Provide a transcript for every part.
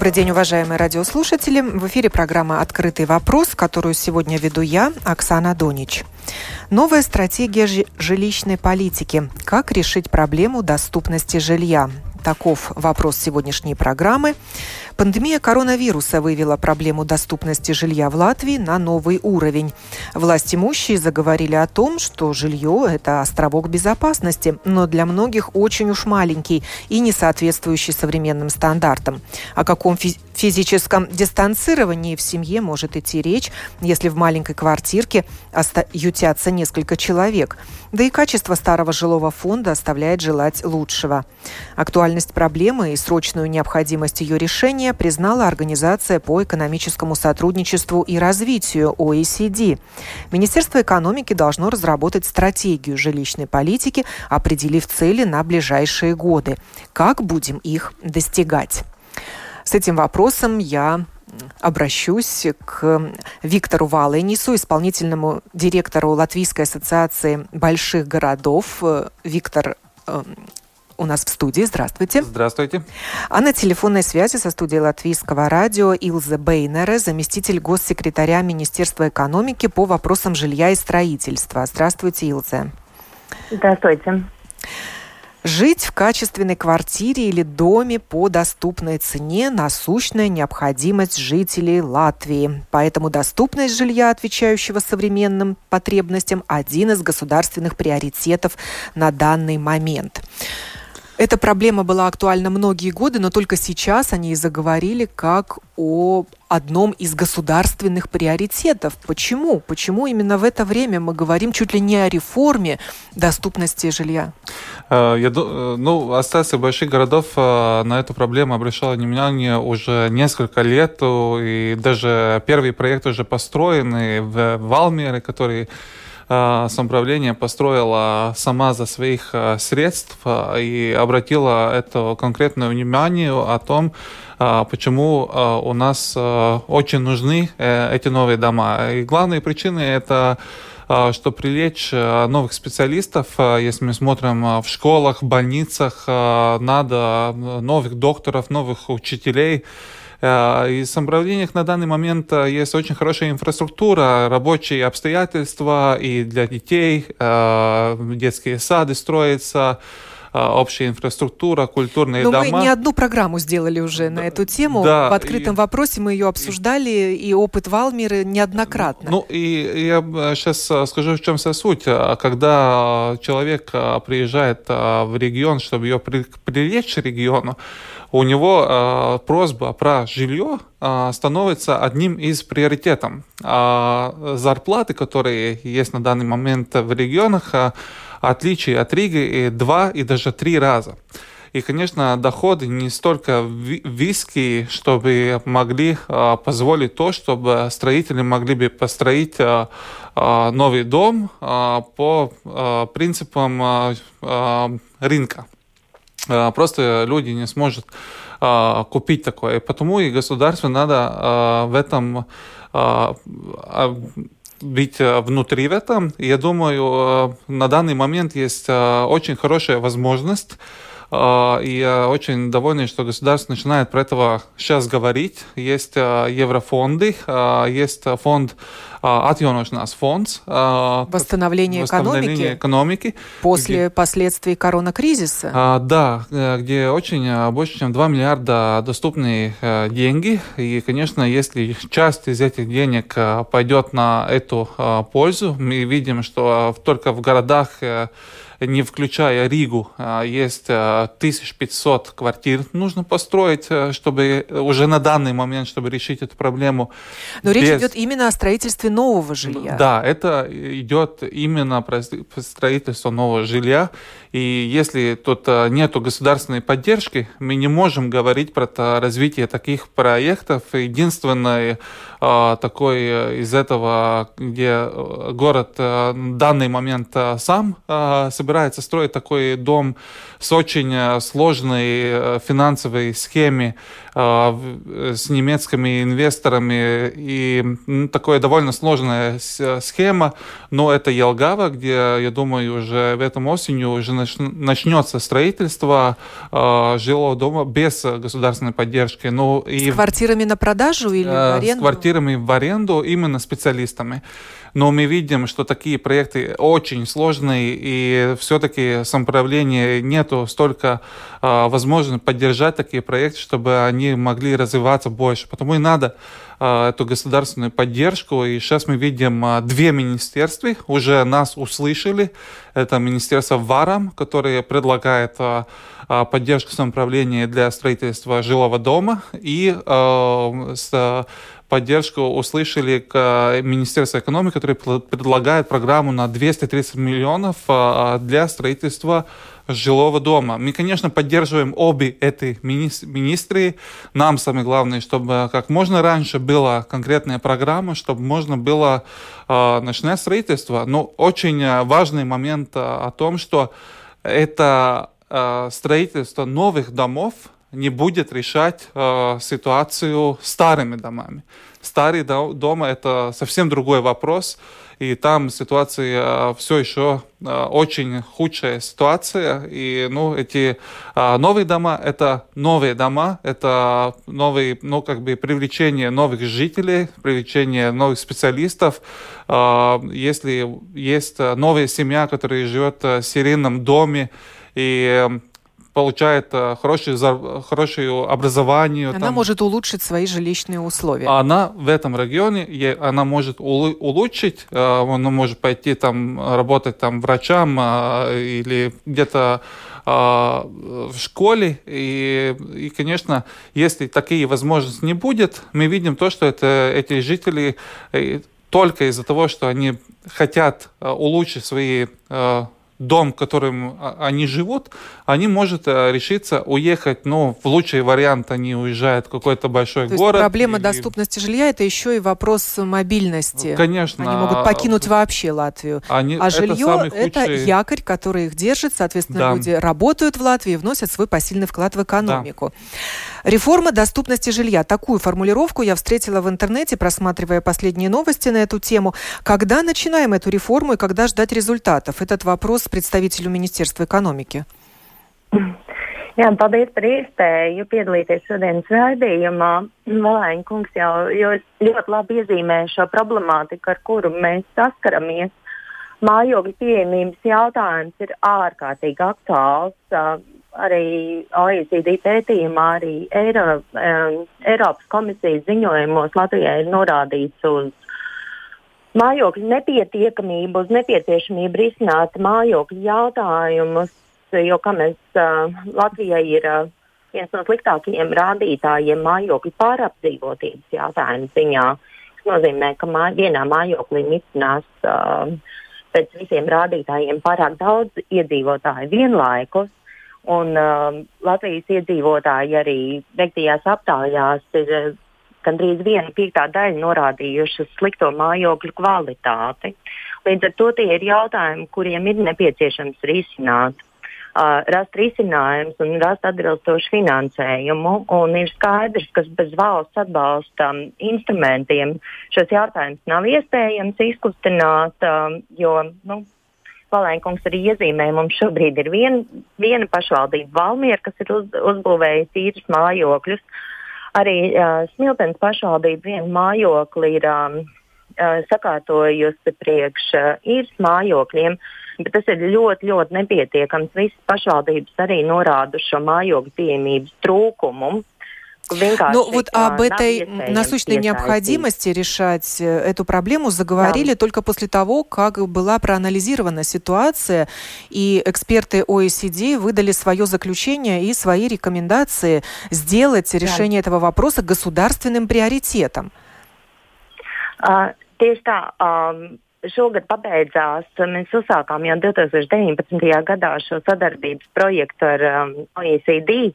Добрый день, уважаемые радиослушатели. В эфире программа «Открытый вопрос», которую сегодня веду я, Оксана Донич. Новая стратегия жилищной политики. Как решить проблему доступности жилья? Таков вопрос сегодняшней программы. Пандемия коронавируса вывела проблему доступности жилья в Латвии на новый уровень. Власть имущие заговорили о том, что жилье – это островок безопасности, но для многих очень уж маленький и не соответствующий современным стандартам. О каком физическом дистанцировании в семье может идти речь, если в маленькой квартирке ютятся несколько человек. Да и качество старого жилого фонда оставляет желать лучшего. Актуальность проблемы и срочную необходимость ее решения решение признала Организация по экономическому сотрудничеству и развитию OECD. Министерство экономики должно разработать стратегию жилищной политики, определив цели на ближайшие годы. Как будем их достигать? С этим вопросом я обращусь к Виктору Валенису, исполнительному директору Латвийской ассоциации больших городов. Виктор, эм, у нас в студии. Здравствуйте. Здравствуйте. А на телефонной связи со студией Латвийского радио Илза Бейнере, заместитель госсекретаря Министерства экономики по вопросам жилья и строительства. Здравствуйте, Илза. Здравствуйте. Жить в качественной квартире или доме по доступной цене – насущная необходимость жителей Латвии. Поэтому доступность жилья, отвечающего современным потребностям – один из государственных приоритетов на данный момент. Эта проблема была актуальна многие годы, но только сейчас они и заговорили как о одном из государственных приоритетов. Почему? Почему именно в это время мы говорим чуть ли не о реформе доступности жилья? Э, я, э, ну, Ассоциация больших городов э, на эту проблему обращала внимание уже несколько лет, и даже первый проект уже построен в Валмере, который самоуправление построила сама за своих э, средств э, и обратила это конкретное внимание о том, почему у нас очень нужны эти новые дома. И главные причины это что привлечь новых специалистов, если мы смотрим в школах, больницах, надо новых докторов, новых учителей, Э, и в самоуправлениях на данный момент э, есть очень хорошая инфраструктура, рабочие обстоятельства и для детей, э, детские сады строятся, общая инфраструктура, культурные Но дома. мы не одну программу сделали уже на эту тему. Да, в открытом и, вопросе мы ее обсуждали, и, и опыт Валмиры неоднократно. Ну, и я сейчас скажу, в чем вся суть. Когда человек приезжает в регион, чтобы ее привлечь к региону, у него э, просьба про жилье э, становится одним из приоритетов. А зарплаты, которые есть на данный момент в регионах, э, отличие от Риги два и даже три раза. И, конечно, доходы не столько виски, чтобы могли э, позволить то, чтобы строители могли бы построить э, новый дом э, по принципам рынка. Э, просто люди не смогут э, купить такое. И потому и государству надо э, в этом быть внутри в этом. Я думаю, на данный момент есть очень хорошая возможность и я очень доволен, что государство начинает про это сейчас говорить. Есть еврофонды, есть фонд atjaunošanās фонд. Восстановление, восстановление экономики, экономики после где, последствий коронакризиса. А, да, э, где очень э, больше, чем 2 миллиарда доступные э, деньги. И, конечно, если часть из этих денег пойдет на эту пользу, мы видим, что только в городах не включая Ригу, есть 1500 квартир нужно построить, чтобы уже на данный момент, чтобы решить эту проблему. Но без... речь идет именно о строительстве нового жилья. Да, это идет именно про строительство нового жилья. И если тут нет государственной поддержки, мы не можем говорить про развитие таких проектов. Единственное такой из этого, где город в данный момент сам собирается строить такой дом с очень сложной финансовой схемой, с немецкими инвесторами и ну, такая довольно сложная схема, но это Елгава, где, я думаю, уже в этом осенью уже начнется строительство жилого дома без государственной поддержки. Ну, и, с квартирами на продажу или в аренду? С квартирами в аренду именно специалистами но мы видим, что такие проекты очень сложные, и все-таки самоуправление нету столько э, возможности поддержать такие проекты, чтобы они могли развиваться больше. Потому и надо э, эту государственную поддержку. И сейчас мы видим э, две министерства, уже нас услышали. Это Министерство ВАРАМ, которое предлагает э, поддержку самоуправления для строительства жилого дома, и э, с поддержку услышали к Министерству экономики, которое предлагает программу на 230 миллионов а, для строительства жилого дома. Мы, конечно, поддерживаем обе эти министры. Нам самое главное, чтобы как можно раньше была конкретная программа, чтобы можно было э, начинать строительство. Но очень важный момент о том, что это э, строительство новых домов не будет решать э, ситуацию старыми домами. Старые дома это совсем другой вопрос, и там ситуация э, все еще э, очень худшая ситуация. И ну эти э, новые дома это новые дома, это новые, ну как бы привлечение новых жителей, привлечение новых специалистов. Э, если есть новая семья, которая живет в серийном доме и получает э, хорошее, хорошее образование. Она там. может улучшить свои жилищные условия. Она в этом регионе, она может улучшить, э, она может пойти там работать там врачам э, или где-то в школе. И, и, конечно, если такие возможности не будет, мы видим то, что это, эти жители только из-за того, что они хотят улучшить свои дом, в котором а, они живут, они может э, решиться уехать, ну, в лучший вариант они уезжают в какой-то большой То город. Есть проблема или... доступности жилья это еще и вопрос мобильности. Конечно. Они могут покинуть вообще Латвию. Они, а жилье это, это якорь, который их держит, соответственно, да. люди работают в Латвии вносят свой посильный вклад в экономику. Да. Реформа доступности жилья. Такую формулировку я встретила в интернете, просматривая последние новости на эту тему. Когда начинаем эту реформу и когда ждать результатов? Этот вопрос представителю Министерства экономики. Jā, paldies par iespēju piedalīties šodienas raidījumā. Valēņa kungs jau, jau ļoti labi iezīmē šo problemātiku, ar kuru mēs saskaramies. Mājokļu pieejamības jautājums ir ārkārtīgi aktuāls. Arī OECD pētījumā, arī Eiro, Eiropas komisijas ziņojumos Latvijai ir norādīts uz mājokļu nepietiekamību, uz nepieciešamību risināt mājokļu jautājumus jo, kā mēs uh, Latvijai ir uh, viens no sliktākajiem rādītājiem mājokļu pārapdzīvotības jautājumu ziņā. Tas nozīmē, ka mā, vienā mājoklī mitinās uh, pēc visiem rādītājiem pārāk daudz iedzīvotāju vienlaikus. Un uh, Latvijas iedzīvotāji arī veiktajās aptaujās ir gandrīz viena piektā daļa norādījuši slikto mājokļu kvalitāti. Līdz ar to tie ir jautājumi, kuriem ir nepieciešams risināt uh, rast risinājums un rast atbilstošu finansējumu. Un ir skaidrs, ka bez valsts atbalsta um, instrumentiem šos jautājumus nav iespējams izkustināt, um, jo nu, Valēnkungs arī iezīmēja, mums šobrīd ir vien, viena pašvaldība Valmiera, kas ir uz, uzbūvējusi īres mājokļus. Arī uh, Smiltens pašvaldība vienu mājokli ir um, uh, sakārtojusi priekš uh, īres mājokļiem. Bet tas ir ļoti, ļoti nepietiekams. Visas pašvaldības arī norāda šo mājokļu pieejamības trūkumu. Ну вот об этой насущной необходимости решать э, эту проблему заговорили да. только после того, как была проанализирована ситуация, и эксперты OECD выдали свое заключение и свои рекомендации сделать решение да. этого вопроса государственным приоритетом. Uh, tieši tā. Um, šogad pabeidzās, mēs uzsākām jau 2019. gadā šo sadarbības projektu ar um, OECD,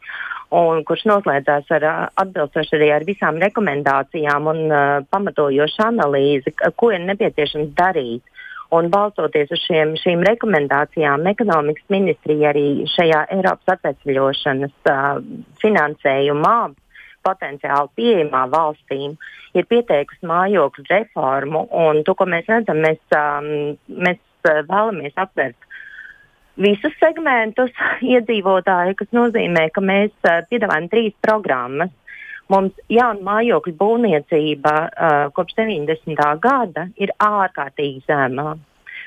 un, kurš noslēdzās ar atbilstoši arī ar visām rekomendācijām un uh, pamatojošu analīzi, ko ir nepieciešams darīt. Un balstoties uz šiem, šīm rekomendācijām, ekonomikas ministrija arī šajā Eiropas atvesļošanas uh, finansējumā potenciāli pieejamā valstīm ir pieteikusi mājokļu reformu. To, ko mēs redzam, mēs, um, mēs vēlamies aptvert visus segmentus iedzīvotāju, kas nozīmē, ka mēs uh, piedāvājam trīs programmas. Mums jauna mājokļu būvniecība uh, kopš 90. gada ir ārkārtīgi zema.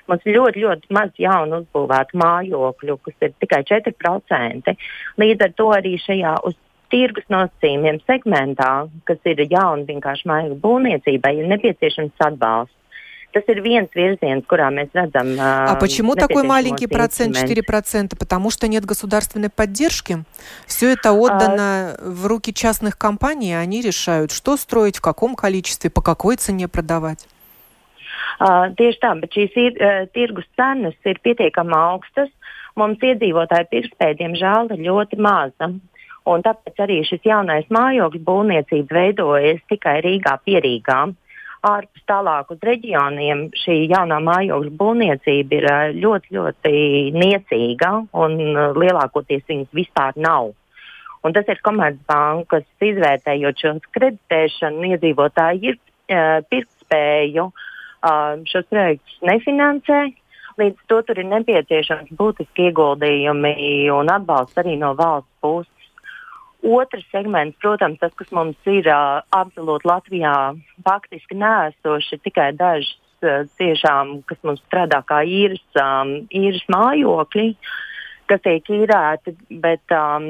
Mums ir ļoti, ļoti maz jaunu uzbūvētu mājokļu, kas ir tikai 4%. Līdz ar to arī šajā uz tirgus nosacījumiem segmentā, kas ir jauna vienkārši māju būvniecībai, ir nepieciešams atbalsts. Tas ir viens virziens, kurā mēs рядом. А почему такой маленький процент, 4%? Потому что нет государственной поддержки? Все это отдано а... в руки частных компаний, и они решают, что строить, в каком количестве, по какой цене продавать. Uh, tieši tā, bet šīs ir, uh, tirgus cenas ir pietiekami augstas. Mums iedzīvotāju pirktspēja, diemžēl, ir ļoti maza. Un tāpēc arī šis jaunais mājokļu būvniecība veidojas tikai Rīgā, Pierīgā. Ārpus tālāk uz reģioniem šī jaunā mājokļu būvniecība ir ļoti, ļoti niecīga un lielākoties viņas vispār nav. Un tas ir Komercbankas izvērtējot šo kreditēšanu, iedzīvotāji ir uh, pirktspēju uh, šos projektus nefinansē. Līdz to tur ir nepieciešams būtiski ieguldījumi un atbalsts arī no valsts puses. Otrs segments, protams, tas, kas mums ir uh, absolūti Latvijā faktiski nēsoši, tikai dažas uh, tiešām, kas mums strādā kā īres, um, īres mājokļi, kas tiek īrēti, bet um,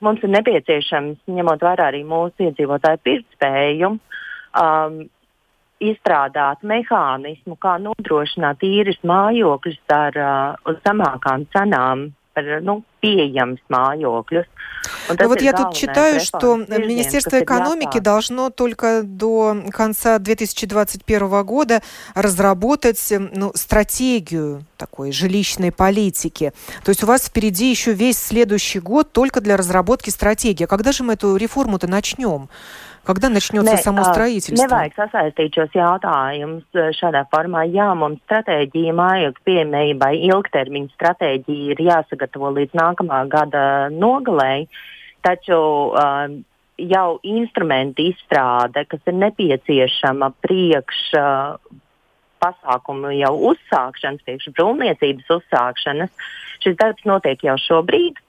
mums ir nepieciešams, ņemot vērā arī mūsu iedzīvotāju pirktspēju, um, izstrādāt mehānismu, kā nodrošināt īres mājokļus ar uh, zemākām cenām par nu, pieejams mājokļus. Ну, вот я тут читаю, что Министерство экономики должно только до конца 2021 года разработать ну, стратегию такой жилищной политики. То есть у вас впереди еще весь следующий год только для разработки стратегии. А когда же мы эту реформу-то начнем? Когда начнется ne, само строительство? Nevajag sasaistīt šos jautājumus šādā formā. Jā, mums stratēģija mājokļu pieejamībai ilgtermiņa stratēģija ir jāsagatavo līdz nākamā gada nogalēji, taču uh, jau instrumentu izstrāde, kas ir nepieciešama priekš uh, pasākumu jau uzsākšanas, priekš brūvniecības uzsākšanas, šis darbs notiek jau šobrīd.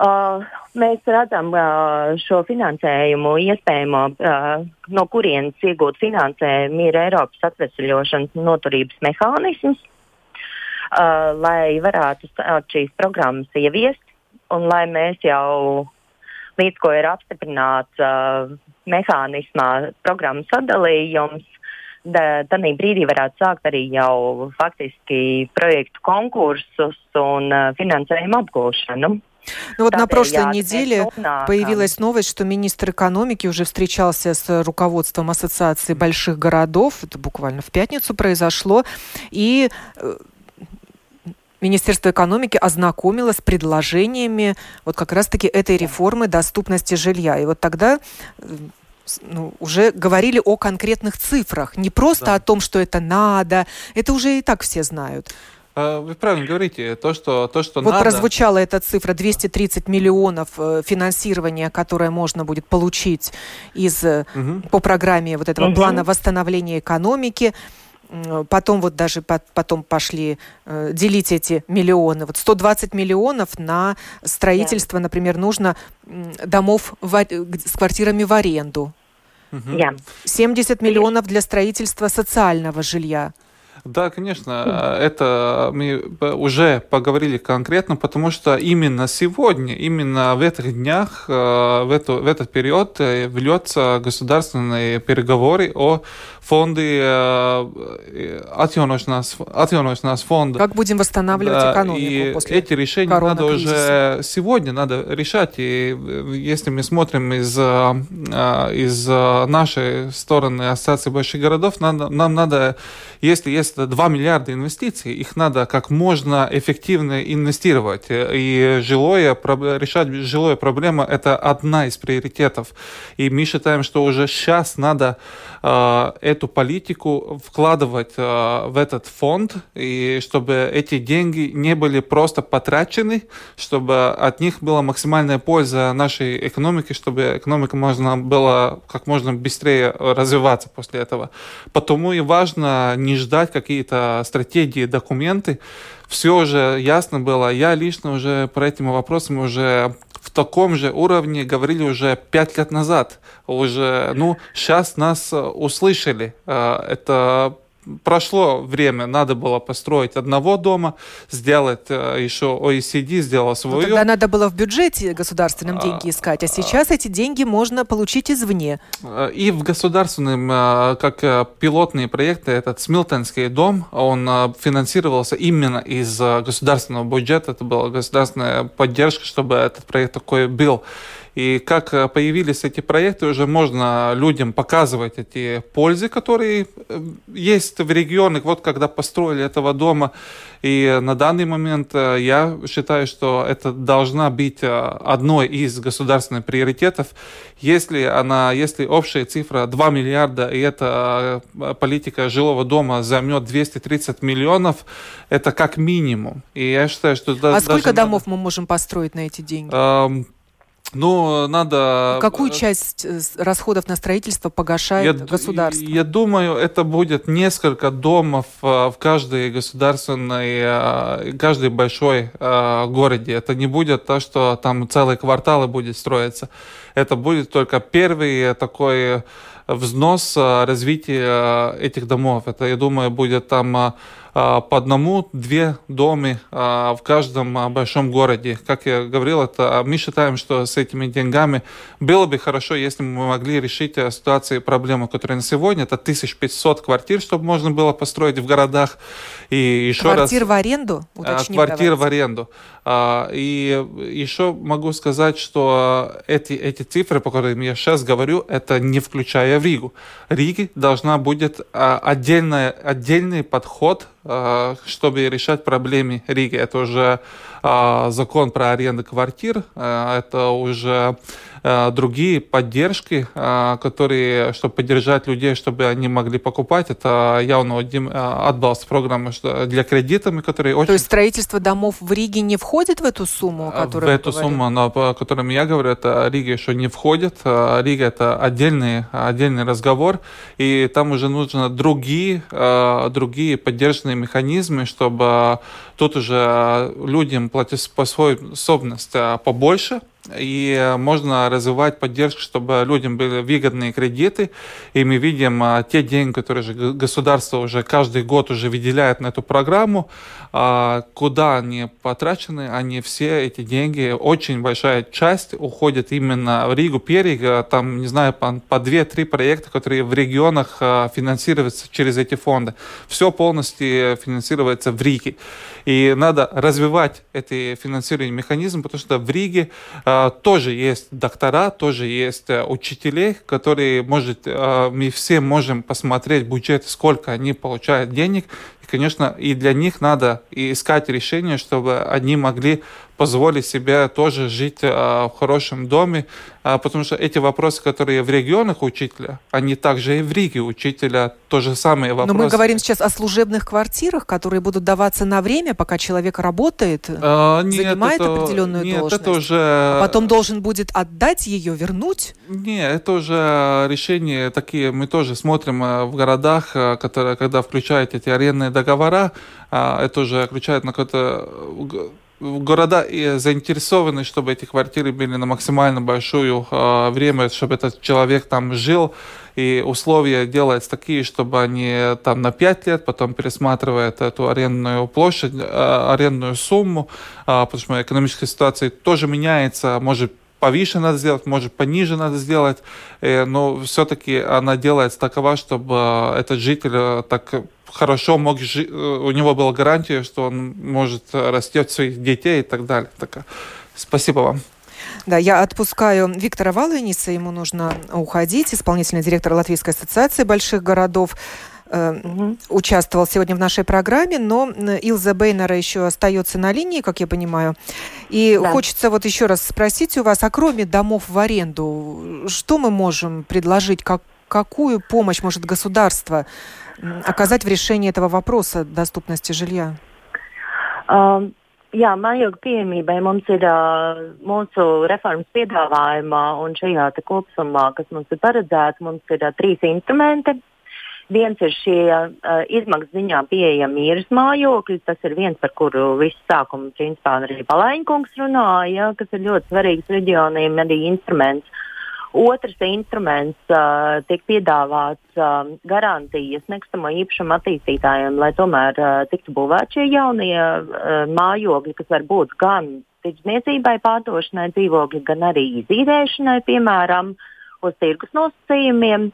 Uh, mēs redzam uh, šo finansējumu iespējamo, uh, no kurienes iegūt finansējumu, ir Eiropas atvesļošanas un noturības mehānisms, uh, lai varētu šīs programmas ieviest un lai mēs jau līdz ko ir apstiprināts uh, mehānismā programmu sadalījums, tad brīdī varētu sākt arī jau faktiski projektu konkursus un uh, finansējumu apgūšanu. Ну вот на прошлой неделе появилась новость, что министр экономики уже встречался с руководством Ассоциации больших городов. Это буквально в пятницу произошло. И э, Министерство экономики ознакомило с предложениями вот как раз-таки этой реформы доступности жилья. И вот тогда э, ну, уже говорили о конкретных цифрах, не просто да. о том, что это надо, это уже и так все знают. А, вы правильно говорите, то, что, то, что вот надо... прозвучала эта цифра 230 миллионов э, финансирования, которое можно будет получить из, угу. по программе вот этого угу. плана восстановления экономики. Потом вот даже потом пошли э, делить эти миллионы. Вот 120 миллионов на строительство, да. например, нужно домов в, с квартирами в аренду. Угу. 70 миллионов для строительства социального жилья. Да, конечно, это мы уже поговорили конкретно, потому что именно сегодня, именно в этих днях, э, в, эту, в этот период э, ведется государственные переговоры о фонде atjaunošanās, atjaunošanās фонда. Как будем восстанавливать да, экономику и после эти решения надо уже сегодня надо решать. И если мы смотрим из, из нашей стороны Ассоциации больших городов, надо, нам надо, если есть 2 миллиарда инвестиций, их надо как можно эффективно инвестировать. И жилое, решать жилое проблема – это одна из приоритетов. И мы считаем, что уже сейчас надо э, эту политику вкладывать э, в этот фонд, и чтобы эти деньги не были просто потрачены, чтобы от них была максимальная польза нашей экономике, чтобы экономика можно было как можно быстрее развиваться после этого. Потому и важно не ждать какие-то стратегии, документы. Все уже ясно было. Я лично уже по этим вопросам уже в таком же уровне говорили уже пять лет назад. Уже, ну, сейчас нас услышали. Э, это прошло время, надо было построить одного дома, сделать э, еще OECD, сделал свою. Ну, тогда надо было в бюджете государственном а, деньги искать, а сейчас эти деньги можно получить извне. Э, и в государственном, э, как пилотные проекты, этот Смилтонский дом, он финансировался именно из государственного бюджета, это была государственная поддержка, чтобы этот проект такой был. И как э, появились эти проекты, уже можно людям показывать эти пользы, которые э, есть в регионах. Вот когда построили этого дома, и на данный момент э, я считаю, что это должна быть одной из государственных приоритетов. Если она, если общая цифра 2 миллиарда, и эта политика жилого дома займет 230 миллионов, это как минимум. И я считаю, что... А сколько домов надо... мы можем построить на эти деньги? Эм, ну, надо... Какую часть э, расходов на строительство погашает я, государство? Я думаю, это будет несколько домов э, в каждой государственной, э, каждой большой городе. Это не будет то, что там целые кварталы будет строиться. Это будет только первый такой взнос развития этих домов. Это, я думаю, будет там по одному-две дома а, в каждом а, большом городе. Как я говорил, это мы считаем, что с этими деньгами было бы хорошо, если мы могли решить ситуации и проблемы, которые на сегодня. Это 1500 квартир, чтобы можно было построить в городах. И еще квартир раз, в аренду? Уточним, квартир давайте. в аренду. И еще могу сказать, что эти, эти цифры, по которым я сейчас говорю, это не включая в Ригу. Риге должна будет отдельная, отдельный подход чтобы решать проблемы Риги. Это уже э, закон про аренду квартир, э, это уже Э, другие поддержки, э, которые, чтобы поддержать людей, чтобы они могли покупать, это явно отбалс программы для кредитами, которые очень... То есть строительство домов в Риге не входит в эту сумму, о которой В эту говорили? сумму, но, о которой я говорю, это Рига еще не входит. Э, Рига это отдельный, отдельный разговор, и там уже нужно другие, другие поддержанные механизмы, чтобы тут уже людям платежеспособность побольше, и можно развивать поддержку, чтобы людям были выгодные кредиты. И мы видим а, те деньги, которые же государство уже каждый год уже выделяет на эту программу, а, куда они потрачены, они все эти деньги, очень большая часть уходит именно в Ригу, Перег, там, не знаю, по, по 2-3 проекта, которые в регионах финансируются через эти фонды. Все полностью финансируется в Риге. И надо развивать эти финансирование механизм, потому что в Риге э, тоже есть доктора, тоже есть э, учителей, которые, может, э, мы все можем посмотреть бюджет, сколько они получают денег, конечно, и для них надо искать решение, чтобы они могли позволить себе тоже жить а, в хорошем доме, а, потому что эти вопросы, которые в регионах учителя, они также и в Риге учителя то же самое вопросы. Но мы говорим сейчас о служебных квартирах, которые будут даваться на время, пока человек работает, а, нет, занимает это, определенную нет, должность. Это уже... А потом должен будет отдать ее, вернуть? Нет, это уже решения такие, мы тоже смотрим а, в городах, а, которые, когда включают эти арендные договора, это уже включает на какое-то города заинтересованы, чтобы эти квартиры были на максимально большое э, время, чтобы этот человек там жил, и условия делаются такие, чтобы они там на 5 лет, потом пересматривают эту арендную площадь, э, арендную сумму, э, потому что экономическая ситуация тоже меняется, может повыше надо сделать, может пониже надо сделать, э, но все-таки она делается такова, чтобы э, этот житель э, так хорошо мог жить, у него была гарантия, что он может растет своих детей и так далее. Так, спасибо вам. Да, я отпускаю Виктора Валениса, ему нужно уходить, исполнительный директор Латвийской ассоциации больших городов угу. участвовал сегодня в нашей программе, но Илза Бейнера еще остается на линии, как я понимаю. И да. хочется вот еще раз спросить у вас, а кроме домов в аренду, что мы можем предложить, как, какую помощь может государство оказать в решении этого вопроса доступности жилья? Um. Jā, mājokļu pieejamībai mums ir uh, mūsu reformas piedāvājumā un šajā kopsumā, kas mums ir paredzēts, mums ir uh, trīs instrumenti. Viens ir šie uh, izmaksu ziņā pieejami īres mājokļi. Tas ir viens, par kuru visu sākumu principā arī Palaiņkungs runāja, kas ir ļoti svarīgs reģioniem, arī instruments. Otrs instruments uh, tiek piedāvāts uh, garantijas nekustamo īpašumu attīstītājiem, lai tomēr uh, tiktu būvēti šie jaunie uh, mājokļi, kas var būt gan tirdzniecībai, pārdošanai dzīvokļi, gan arī izīrēšanai, piemēram, uz tirgus nosacījumiem.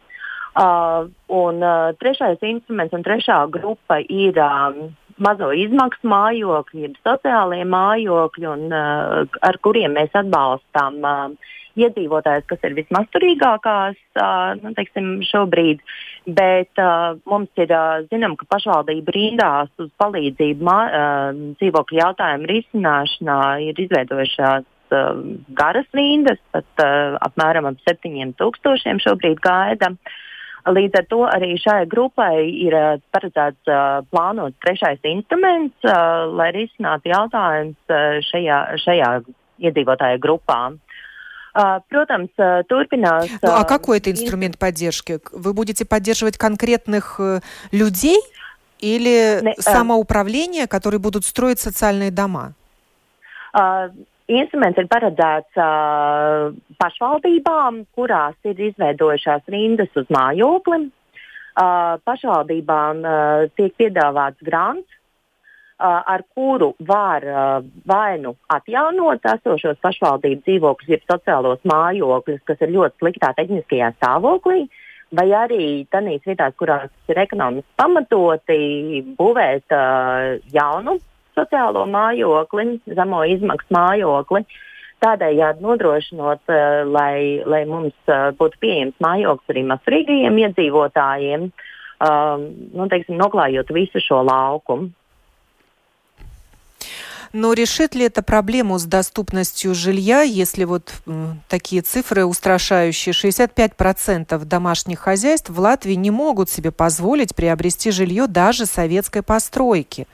Uh, un uh, trešais instruments un trešā grupa ir um, mazo izmaksu mājokļi, sociālie mājokļi, un, uh, ar kuriem mēs atbalstām uh, iedzīvotājus, kas ir vismasturīgākās uh, nu, teiksim, šobrīd. Bet uh, mums ir uh, zinām, ka pašvaldība rindās uz palīdzību mā, uh, dzīvokļu jautājumu risināšanā ir izveidojušās uh, garas rindas, pat uh, apmēram ap 7000 šobrīd gaida. Uh, Līdz ar to arī šai grupai ir uh, paredzēts uh, plānot trešais instruments, uh, lai risinātu jautājumus uh, šajā, šajā iedzīvotāju Protams, uh, турпинас. Ну, а какой это инструмент поддержки? Вы будете поддерживать конкретных людей или Не, самоуправление, которые будут строить социальные дома? Instruments ir paredzēts uh, pašvaldībām, kurās ir izveidojušās rindas uz mājoklim. Uh, pašvaldībām uh, tiek piedāvāts grants, uh, ar kuru var uh, vai nu atjaunot esošos pašvaldību dzīvokļus, jeb sociālos mājokļus, kas ir ļoti sliktā tehniskajā stāvoklī, vai arī tādās vietās, kurās ir ekonomiski pamatoti, būvēt uh, jaunu sociālo mājokli, zemo izmaksu mājokli. Tādējādi nodrošinot, uh, lai, lai mums uh, būtu pieejams mājoklis arī mazsvarīgajiem iedzīvotājiem, uh, nu, teiksim, noklājot visu šo laukumu. Но решит ли это проблему с доступностью жилья, если вот такие цифры устрашающие? 65% домашних хозяйств в Латвии не могут себе позволить приобрести жилье даже советской постройки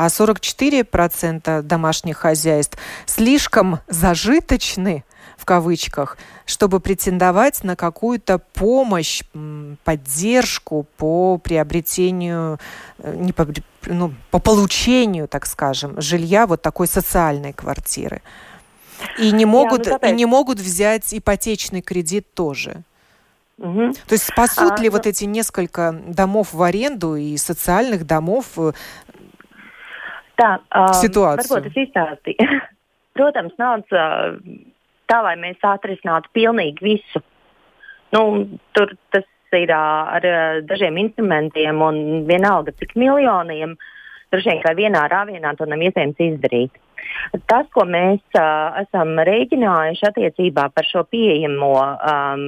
а 44% домашних хозяйств слишком зажиточны в кавычках, чтобы претендовать на какую-то помощь, поддержку по приобретению, э, не по, ну, по получению, так скажем, жилья вот такой социальной квартиры. И не могут, Я, ну, и не могут взять ипотечный кредит тоже. Угу. То есть спасут а, ли ну... вот эти несколько домов в аренду и социальных домов э, Tā, um, situāciju. Varbūt es izstāstīju. Protams, naudas tā, lai mēs atrisinātu pilnīgi visu. Nu, tur tas ir ar dažiem instrumentiem un vienalga cik miljoniem. Droši vien, ka vienā rāvienā to nav iespējams izdarīt. Tas, ko mēs uh, esam rēķinājuši attiecībā par šo pieejamo um,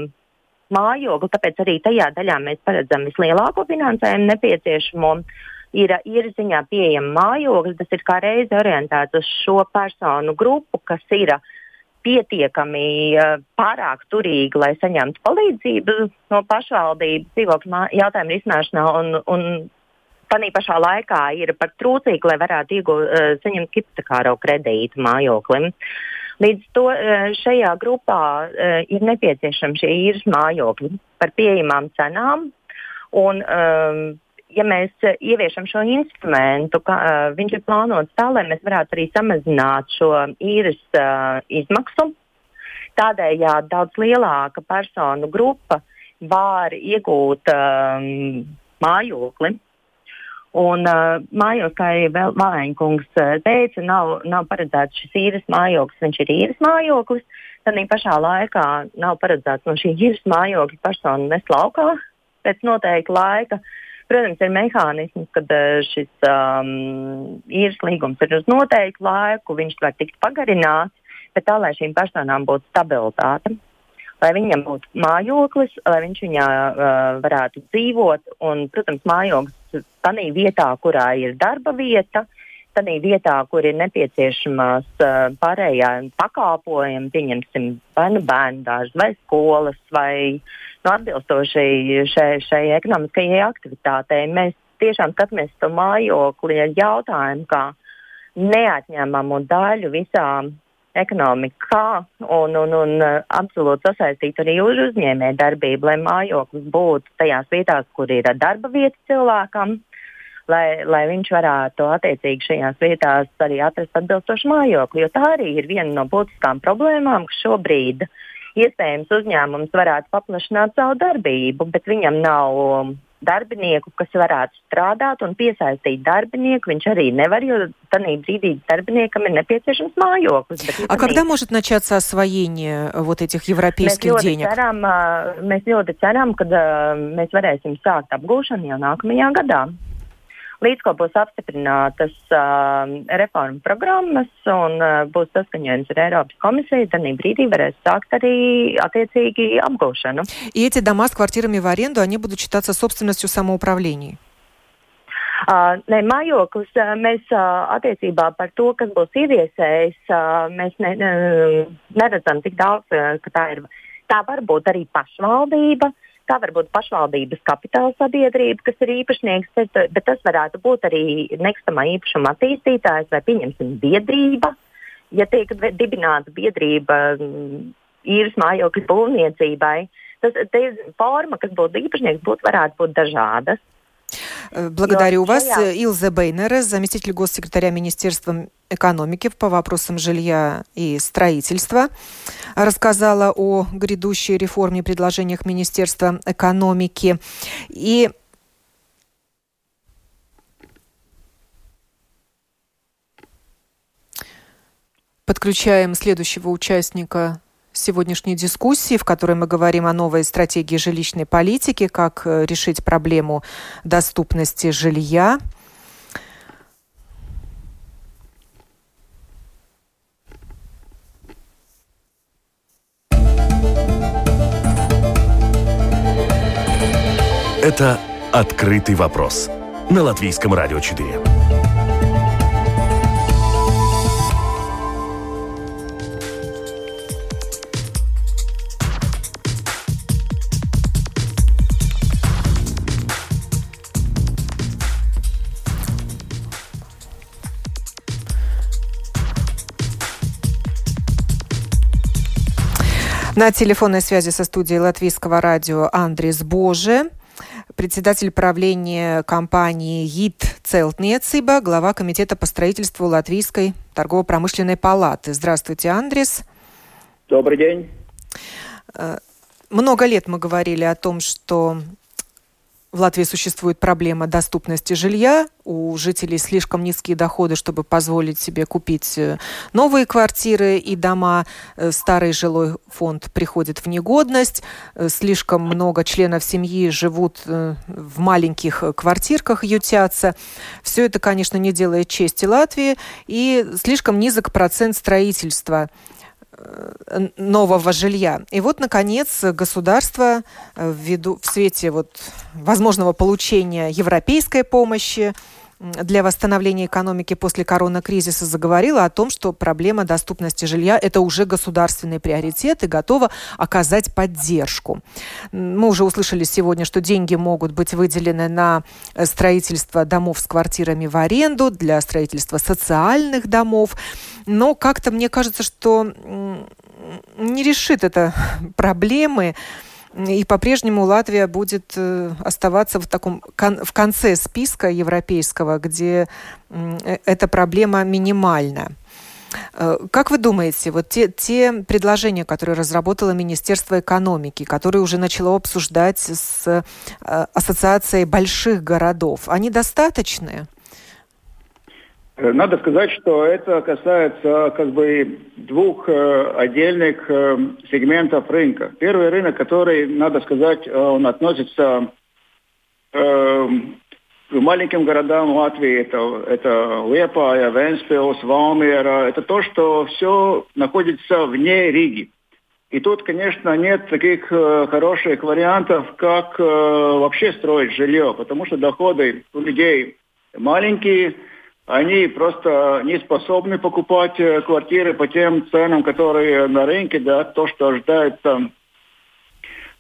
mājokli, tāpēc arī tajā daļā mēs paredzam vislielāko finansējumu nepieciešamo. Uh, ir īrziņā pieejama mājokļa. Tas ir kā reizi orientēts uz šo personu grupu, kas ir pietiekami pārāk turīgi, lai saņemtu palīdzību no pašvaldības dzīvokļu jautājumu risināšanā. Un, un Tanī pašā laikā ir par trūcīgu, lai varētu iegūt, uh, saņemt hipotekāro kredītu mājoklim. Līdz to uh, šajā grupā uh, ir nepieciešami šie īres mājokļi par pieejamām cenām. Un, um, ja mēs ieviešam šo instrumentu, ka, uh, viņš ir plānots tā, lai mēs varētu arī samazināt šo īres uh, izmaksu. Tādējādi daudz lielāka personu grupa var iegūt um, mājokli. Un uh, mājos, kā arī Valēņkungs teica, nav, nav paredzēts šis īres mājoklis, viņš ir īres mājoklis. Tad pašā laikā nav paredzēts no šī īres mājokļa personu nest laukā pēc noteikta laika. Protams, ir mehānisms, kad šis um, īres līgums ir uz noteiktu laiku, viņš var tikt pagarināts, bet tā, lai šīm personām būtu stabilitāte lai viņam būtu mājoklis, lai viņš viņā uh, varētu dzīvot. Un, protams, mājoklis tādā vietā, kurā ir darba vieta, tādā vietā, kur ir nepieciešamās uh, pārējā pakalpojumi, pieņemsim, vai nu bērnu dārza, vai skolas, vai nu, atbilstoši šai, šai ekonomiskajai aktivitātei. Mēs tiešām skatāmies to mājokli ar jautājumu, kā neatņemamu daļu visām ekonomikā un, un, un uh, absolūti sasaistīt arī uz uzņēmē darbību, lai mājoklis būtu tajās vietās, kur ir darba vieta cilvēkam, lai, lai viņš varētu attiecīgi šajās vietās arī atrast atbilstošu mājokli. Jo tā arī ir viena no būtiskām problēmām, ka šobrīd iespējams uzņēmums varētu paplašināt savu darbību, bet viņam nav darbinieku, kas varētu strādāt un piesaistīt darbinieku. Viņš arī nevar, jo tādā brīdī darbiniekam ir nepieciešams mājoklis. Bet, а когда может начаться освоение вот этих европейских mēs денег? Ceram, mēs ļoti ceram, ka mēs varēsim sākt apgūšanu jau nākamajā gadā līdz ko būs apstiprinātas uh, reformu programmas un uh, būs saskaņojums ar Eiropas komisiju, tad brīdī varēs sākt arī attiecīgi apgūšanu. И эти дома с квартирами в аренду, они будут считаться собственностью самоуправления? Uh, ne, mājoklis uh, mēs uh, attiecībā par to, kas būs ieviesējis, uh, mēs ne, ne, neredzam tik daudz, uh, ka tā ir. Tā var būt arī pašvaldība, uh, Tā var būt pašvaldības kapitāla sabiedrība, kas ir īpašnieks, bet tas varētu būt arī nekustamā īpašuma attīstītājs vai, pieņemsim, biedrība. Ja tiek dibināta biedrība mm, īres mājokļu būvniecībai, tas ir forma, kas būtu īpašnieks, būtu varētu būt dažādas. Э, благодарю вас. Илза Бейнера, заместитель госсекретаря Министерства экономики по вопросам жилья и строительства, рассказала о грядущей реформе и предложениях Министерства экономики. И подключаем следующего участника сегодняшней дискуссии, в которой мы говорим о новой стратегии жилищной политики, как э, решить проблему доступности жилья. Это «Открытый вопрос» на Латвийском радио 4. На телефонной связи со студией Латвийского радио Андрис Боже, председатель правления компании ИТ Целтнецыба, глава комитета по строительству Латвийской торгово-промышленной палаты. Здравствуйте, Андрис. Добрый день. Э, много лет мы говорили о том, что в Латвии существует проблема доступности жилья. У жителей слишком низкие доходы, чтобы позволить себе купить э, новые квартиры и дома. Э, старый жилой фонд приходит в негодность. Э, слишком много членов семьи живут в маленьких квартирках, ютятся. Все это, конечно, не делает чести Латвии. И слишком низок процент строительства нового жилья. И вот, наконец, государство ввиду, в свете вот возможного получения европейской помощи, для восстановления экономики после коронакризиса заговорила о том, что проблема доступности жилья – это уже государственный приоритет и готова оказать поддержку. Мы уже услышали сегодня, что деньги могут быть выделены на строительство домов с квартирами в аренду, для строительства социальных домов. Но как-то мне кажется, что не решит это проблемы и по-прежнему Латвия будет э, оставаться в таком в конце списка европейского, где эта проблема минимальна. Как вы думаете, вот те, те предложения, которые разработало Министерство экономики, которые уже начало обсуждать с Ассоциацией больших городов, они достаточны? Э, надо сказать, что это касается как бы двух э, отдельных э, сегментов рынка. Первый рынок, который, надо сказать, он относится к маленьким городам Латвии. Это, это Лепая, Венспилс, Валмера. Это то, что все находится вне Риги. И тут, конечно, нет таких хороших вариантов, как вообще строить жилье, потому что доходы у людей маленькие – они просто не способны покупать э, квартиры по тем ценам, которые на рынке, да, то, что ожидается,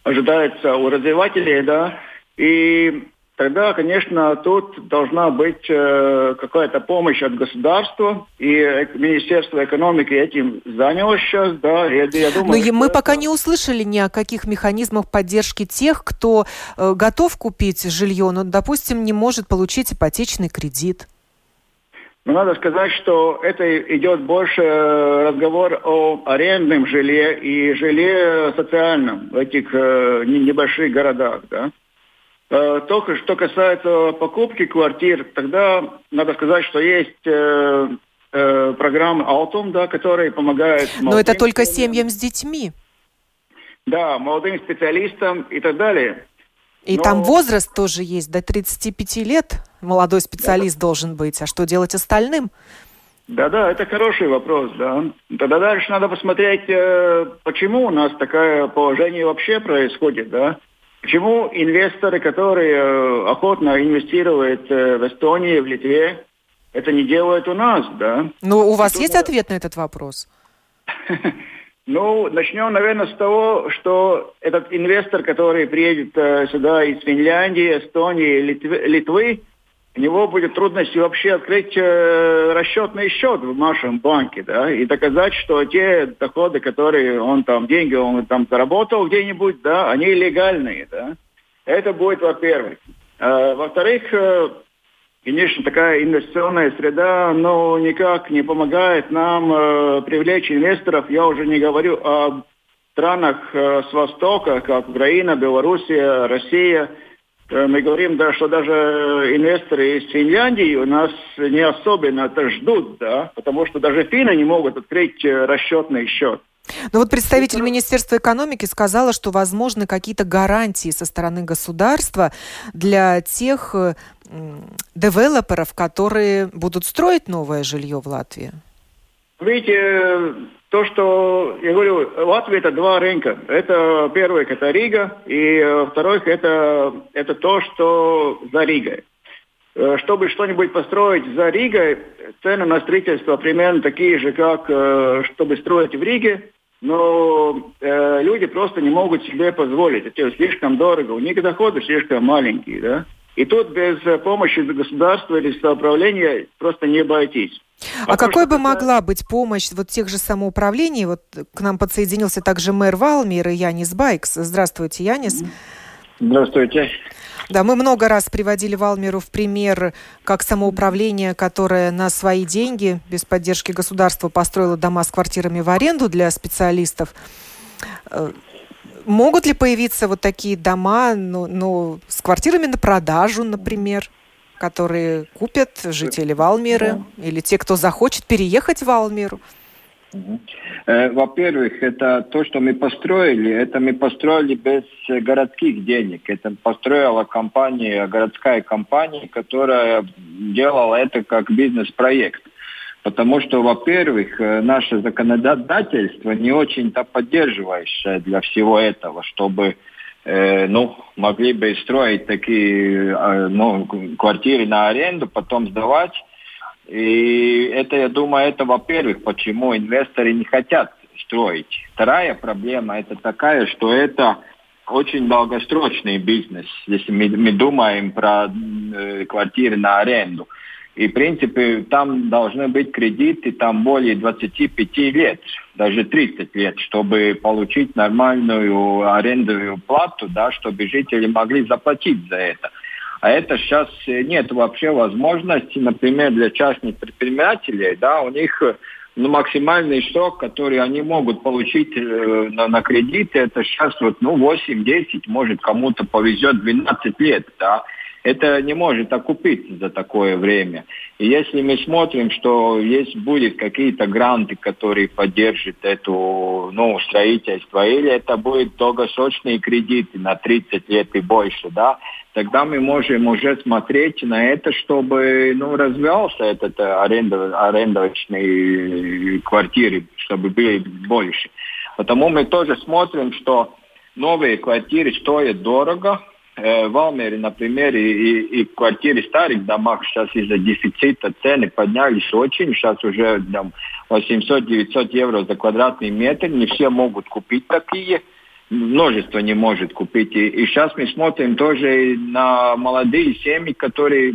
ожидается у развивателей, да, и тогда, конечно, тут должна быть э, какая-то помощь от государства, и Министерство экономики этим занялось сейчас, да, я, я думаю... Но мы это... пока не услышали ни о каких механизмах поддержки тех, кто э, готов купить жилье, но, допустим, не может получить ипотечный кредит. Но надо сказать, что это идет больше э, разговор о арендном жилье и жилье социальном в этих э, небольших городах. Да? Э, только что касается покупки квартир, тогда надо сказать, что есть э, э, программа Altum, да, которая помогает... Но это только семьям с детьми. Да, молодым специалистам и так далее. И Но... там возраст тоже есть, до 35 лет молодой специалист да. должен быть. А что делать остальным? Да-да, это хороший вопрос, да. Тогда дальше надо посмотреть, э, почему у нас такое положение вообще происходит, да. Почему инвесторы, которые э, охотно инвестируют э, в Эстонии, в Литве, это не делают у нас, да? Ну, у вас есть ответ на этот вопрос? Ну, начнем, наверное, с того, что этот инвестор, который приедет э, сюда из Финляндии, Эстонии, Литвы, Литвы, у него будет трудности вообще открыть э, расчетный счет в нашем банке, да, и доказать, что те доходы, которые он там, деньги он там заработал где-нибудь, да, они легальные, да. Это будет, во-первых. Э, во-вторых, э, Конечно, такая инвестиционная среда, но никак не помогает нам э, привлечь инвесторов. Я уже не говорю о странах э, с Востока, как Украина, Белоруссия, Россия. Э, мы говорим, да, что даже инвесторы из Финляндии у нас не особенно это ждут, да, потому что даже финны не могут открыть э, расчетный счет. Но вот представитель Министерства экономики сказала, что возможны какие-то гарантии со стороны государства для тех э, девелоперов, которые будут строить новое жилье в Латвии. Видите, то, что я говорю, Латвия это два рынка. Это первый это Рига, и э, второй это, это то, что за Ригой. Э, чтобы что-нибудь построить за Ригой, цены на строительство примерно такие же, как чтобы строить в Риге но э, люди просто не могут себе позволить. Это слишком дорого, у них доходы слишком маленькие, да. И тут без помощи государства или самоуправления просто не обойтись. А, а какой бы могла быть помощь вот тех же самоуправлений? Вот к нам подсоединился также мэр Валмир и Янис Байкс. Здравствуйте, Янис. Здравствуйте. Да, мы много раз приводили Валмиру в пример как самоуправление, которое на свои деньги, без поддержки государства, построило дома с квартирами в аренду для специалистов. Могут ли появиться вот такие дома, ну, ну, с квартирами на продажу, например, которые купят жители Валмиры или те, кто захочет переехать в Валмиру? Э, во-первых, это то, что мы построили, это мы построили без городских денег. Это построила компания, городская компания, которая делала это как бизнес-проект. Потому что, во-первых, э, наше законодательство не очень-то поддерживающее для всего этого, чтобы э, ну, могли бы строить такие э, ну, квартиры на аренду, потом сдавать и это, я думаю, это, во-первых, почему инвесторы не хотят строить. Вторая проблема это такая, что это очень долгосрочный бизнес, если мы, мы думаем про э, квартиры на аренду. И, в принципе, там должны быть кредиты там более 25 лет, даже 30 лет, чтобы получить нормальную арендовую плату, да, чтобы жители могли заплатить за это. А это сейчас нет вообще возможности, например, для частных предпринимателей, да, у них ну, максимальный срок, который они могут получить э, на, на кредит, это сейчас вот, ну, 8-10, может, кому-то повезет 12 лет, да это не может окупиться за такое время. И если мы смотрим, что есть будет какие-то гранты, которые поддержат эту ну, строительство, или это будет долгосрочные кредиты на 30 лет и больше, да, тогда мы можем уже смотреть на это, чтобы ну, развивался этот арендов, арендовочные квартиры, чтобы были больше. Потому мы тоже смотрим, что новые квартиры стоят дорого, Э, в Алмере, например, и, и, и квартиры в старых домах сейчас из-за дефицита цены поднялись очень. Сейчас уже там 800-900 евро за квадратный метр. Не все могут купить такие. Множество не может купить. И, и сейчас мы смотрим тоже на молодые семьи, которые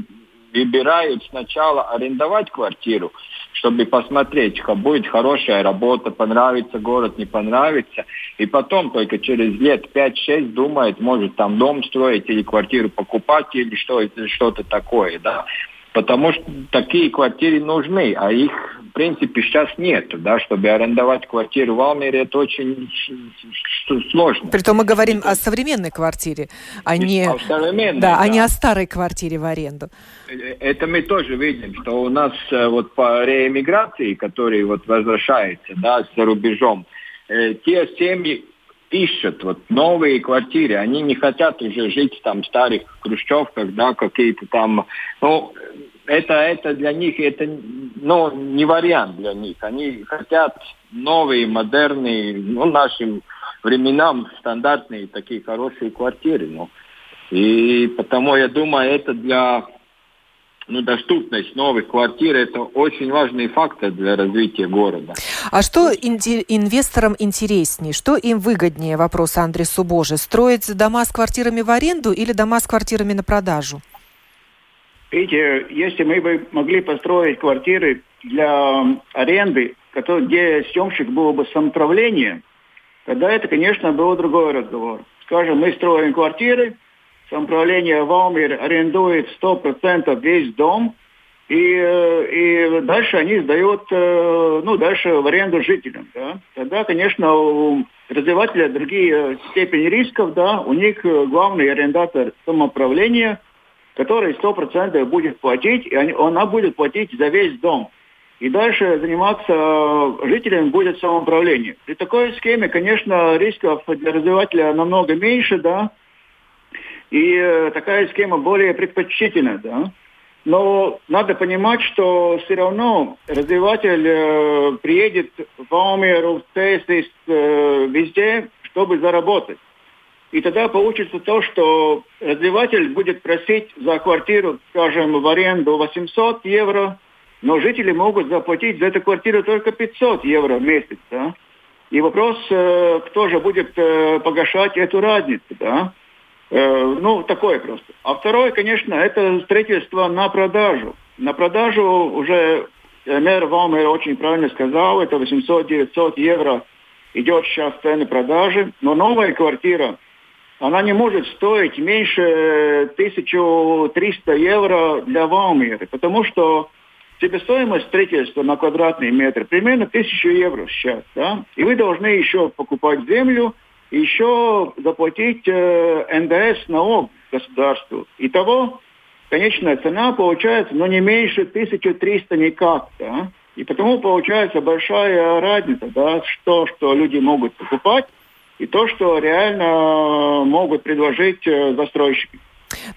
выбирают сначала арендовать квартиру, чтобы посмотреть, будет хорошая работа, понравится город, не понравится. И потом только через лет 5-6 думает, может там дом строить или квартиру покупать или что, что-то такое. Да? Потому что такие квартиры нужны, а их, принципе, сейчас нет. Да? Чтобы арендовать квартиру в Алмере, это очень сложно. Притом мы говорим о современной квартире, а не, о да, да. а не о старой квартире в аренду. Это мы тоже видим, что у нас э, вот по реэмиграции, которые вот возвращаются да, за рубежом, э, те семьи ищут вот новые квартиры, они не хотят уже жить там в старых хрущевках, да, какие-то там, ну, это, это для них, это, ну, не вариант для них. Они хотят новые, модерные, ну, нашим временам стандартные такие хорошие квартиры, ну. И потому я думаю, это для ну, доступность новых квартир – это очень важный фактор для развития города. А что инвесторам интереснее? Что им выгоднее, вопрос Андресу Боже, строить дома с квартирами в аренду или дома с квартирами на продажу? Видите, если мы бы могли построить квартиры для аренды, где съемщик был бы самоуправление, тогда это, конечно, был другой разговор. Скажем, мы строим квартиры – самоуправление Валмир арендует 100% весь дом, и, э, и дальше они сдают, э, ну, дальше в аренду жителям, да. Тогда, конечно, у развивателя другие степени рисков, да, у них главный арендатор самоуправления, который 100% будет платить, и она будет платить за весь дом. И дальше заниматься жителями будет самоуправление. При такой схеме, конечно, рисков для развивателя намного меньше, да, и э, такая схема более предпочтительна, да. Но надо понимать, что все равно развиватель э, приедет в Алмеру, в Тесис, э, везде, чтобы заработать. И тогда получится то, что развиватель будет просить за квартиру, скажем, в аренду 800 евро, но жители могут заплатить за эту квартиру только 500 евро в месяц. Да? И вопрос, э, кто же будет э, погашать эту разницу. Да? Э, ну, такое просто. А второе, конечно, это строительство на продажу. На продажу уже мэр Валмер очень правильно сказал, это 800-900 евро идет сейчас цены продажи, но новая квартира, она не может стоить меньше 1300 евро для Валмеры, потому что себестоимость строительства на квадратный метр примерно 1000 евро сейчас. Да? И вы должны еще покупать землю, еще заплатить э, НДС налог государству. Итого конечная цена получается, но не меньше 1300 никак. Да? И потому получается большая разница, да, что, что люди могут покупать, и то, что реально могут предложить э, застройщики.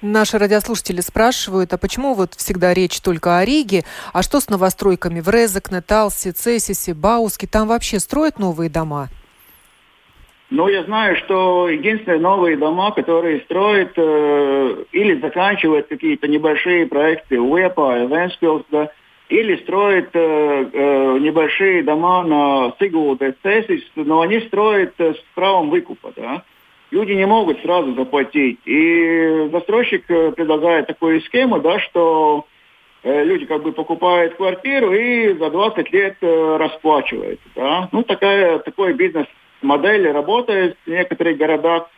Наши радиослушатели спрашивают, а почему вот всегда речь только о Риге, а что с новостройками в Резекне, Талсе, Цесисе, Бауске? Там вообще строят новые дома? Но я знаю, что единственные новые дома, которые строят э, или заканчивают какие-то небольшие проекты УЭПа, Венспилс, да, или строят э, э, небольшие дома на Сигулде, Цесис, но они строят э, с правом выкупа. Да. Люди не могут сразу заплатить. И застройщик э, предлагает такую схему, да, что люди как бы покупают квартиру и за 20 лет расплачиваются. Да? Ну, такая, такой бизнес-модель работает в некоторых городах.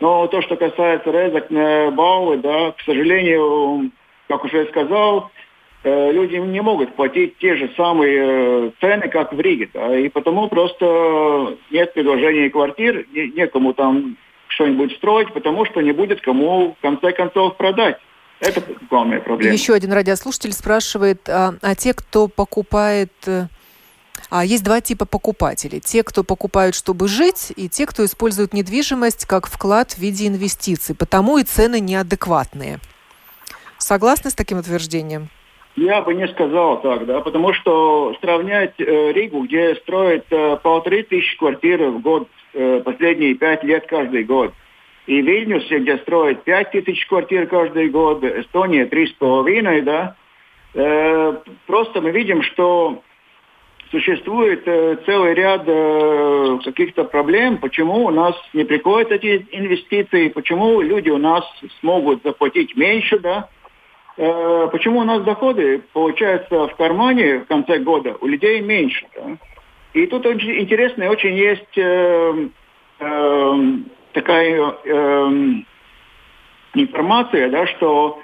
Но то, что касается резок Баулы, да, к сожалению, как уже сказал, Э, люди не могут платить те же самые э, цены, как в Риге. Да, и потому просто нет предложения квартир, некому там что-нибудь строить, потому что не будет кому в конце концов продать. Это главная проблема. Еще один радиослушатель спрашивает, а, а те, кто покупает... Э, а есть два типа покупателей. Те, кто покупают, чтобы жить, и те, кто используют недвижимость как вклад в виде инвестиций. Потому и цены неадекватные. Согласны с таким утверждением? Я бы не сказал так, да, потому что сравнять э, Ригу, где строят э, полторы тысячи квартир в год э, последние пять лет каждый год, и Вильнюсе, где строят пять тысяч квартир каждый год, Эстония три с половиной, да, э, просто мы видим, что существует э, целый ряд э, каких-то проблем, почему у нас не приходят эти инвестиции, почему люди у нас смогут заплатить меньше, да, почему у нас доходы, получается, в кармане в конце года у людей меньше. Да? И тут очень интересно, очень есть э, э, такая э, информация, да, что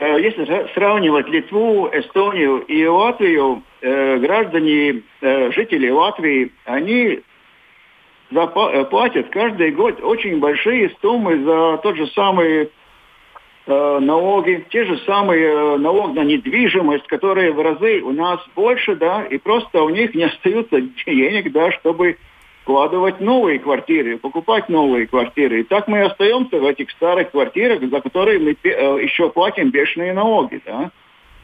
э, если сравнивать Литву, Эстонию и Латвию, э, граждане, э, жители Латвии, они э, платят каждый год очень большие суммы за тот же самый Э, налоги, те же самые э, налог на недвижимость, которые в разы у нас больше, да, и просто у них не остается денег, да, чтобы вкладывать новые квартиры, покупать новые квартиры. И так мы остаемся в этих старых квартирах, за которые мы э, еще платим бешеные налоги, да.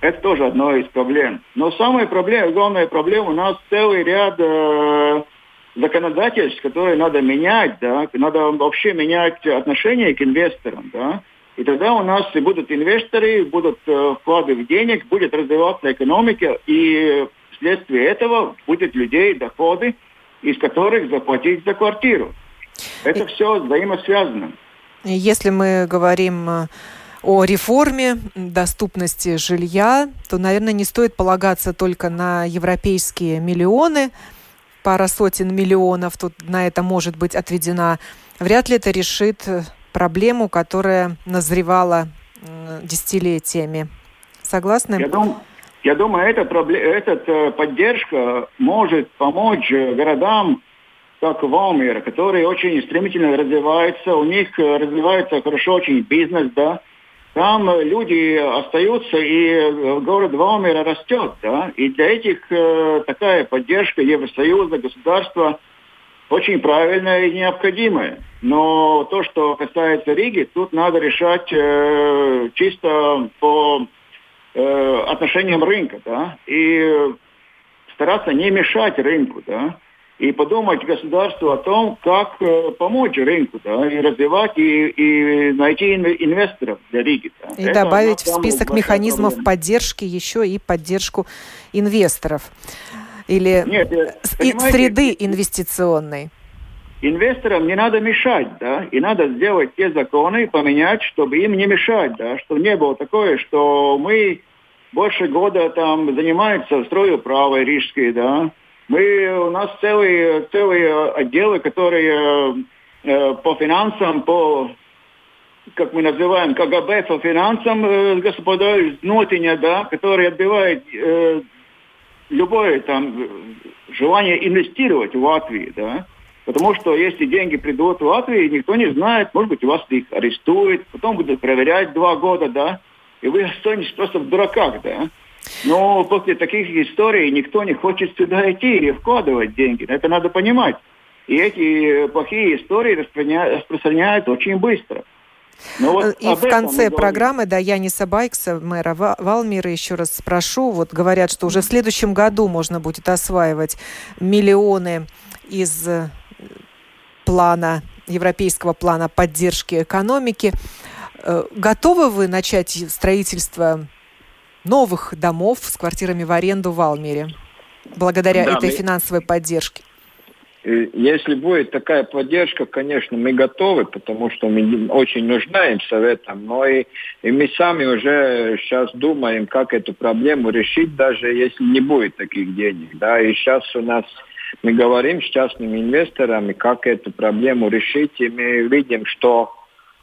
Это тоже одно из проблем. Но самая проблема, главная проблема у нас целый ряд э, законодательств, которые надо менять, да, надо вообще менять отношение к инвесторам, да. И тогда у нас и будут инвесторы, будут э, вклады в денег, будет развиваться экономика, и вследствие этого будет людей доходы, из которых заплатить за квартиру. Это все взаимосвязано. Если мы говорим э, о реформе доступности жилья, то, наверное, не стоит полагаться только на европейские миллионы, пара сотен миллионов тут на это может быть отведена. Вряд ли это решит э, проблему, которая назревала десятилетиями. Согласны? Я, дум, я думаю, эта, эта э, поддержка может помочь городам, как Валмир, которые очень стремительно развиваются, у них э, развивается хорошо очень бизнес, да, там люди остаются, и город Валмира растет, да, и для этих э, такая поддержка Евросоюза, государства очень правильная и необходимая. Но то, что касается Риги, тут надо решать э, чисто по э, отношениям рынка, да, и стараться не мешать рынку, да, и подумать государству о том, как э, помочь рынку, да, и развивать, и, и найти инвесторов для Риги. Да. И Это добавить в список механизмов проблема. поддержки еще и поддержку инвесторов или Нет, среды инвестиционной? Инвесторам не надо мешать, да, и надо сделать те законы, поменять, чтобы им не мешать, да, чтобы не было такое, что мы больше года там занимаемся стройуправой рижской, да, мы, у нас целые, целые отделы, которые э, по финансам, по, как мы называем, КГБ по финансам, э, господа Нотиня, да, которые отбивают э, любое там желание инвестировать в Латвию, да, потому что если деньги придут в Латвию, никто не знает, может быть, вас их арестуют, потом будут проверять два года, да, и вы останетесь просто в дураках, да. Но после таких историй никто не хочет сюда идти и вкладывать деньги. Это надо понимать. И эти плохие истории распространяются очень быстро. Ну, вот и в конце программы, да, Яниса Байкса, мэра Валмира, еще раз спрошу. Вот говорят, что уже в следующем году можно будет осваивать миллионы из э, плана, европейского плана поддержки экономики. Э, готовы вы начать строительство новых домов с квартирами в аренду в Алмере благодаря да, этой мы... финансовой поддержке? Если будет такая поддержка, конечно, мы готовы, потому что мы очень нуждаемся в этом. Но и, и мы сами уже сейчас думаем, как эту проблему решить, даже если не будет таких денег. Да? И сейчас у нас мы говорим с частными инвесторами, как эту проблему решить, и мы видим, что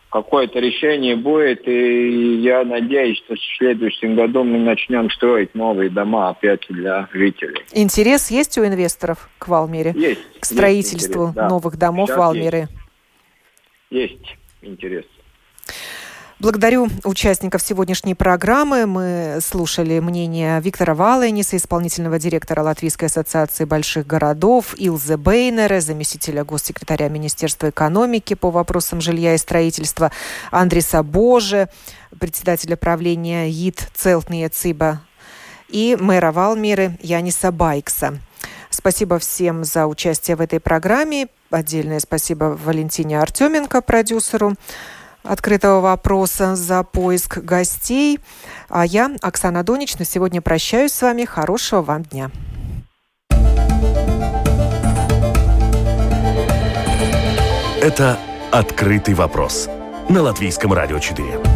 какое-то решение будет, и я надеюсь, что в следующем году мы начнем строить новые дома опять для жителей. Интерес есть у инвесторов к Валмере? Есть. К строительству есть интерес, да. новых домов Сейчас Валмеры? Есть. есть интерес. Благодарю участников сегодняшней программы. Мы слушали мнение Виктора Валайниса, исполнительного директора Латвийской ассоциации больших городов, Илзы Бейнера, заместителя госсекретаря Министерства экономики по вопросам жилья и строительства, Андреса Боже, председателя правления ИД Целтния Циба и мэра Валмиры Яниса Байкса. Спасибо всем за участие в этой программе. Отдельное спасибо Валентине Артеменко, продюсеру открытого вопроса за поиск гостей. А я, Оксана Донич, на сегодня прощаюсь с вами. Хорошего вам дня. Это «Открытый вопрос» на Латвийском радио 4.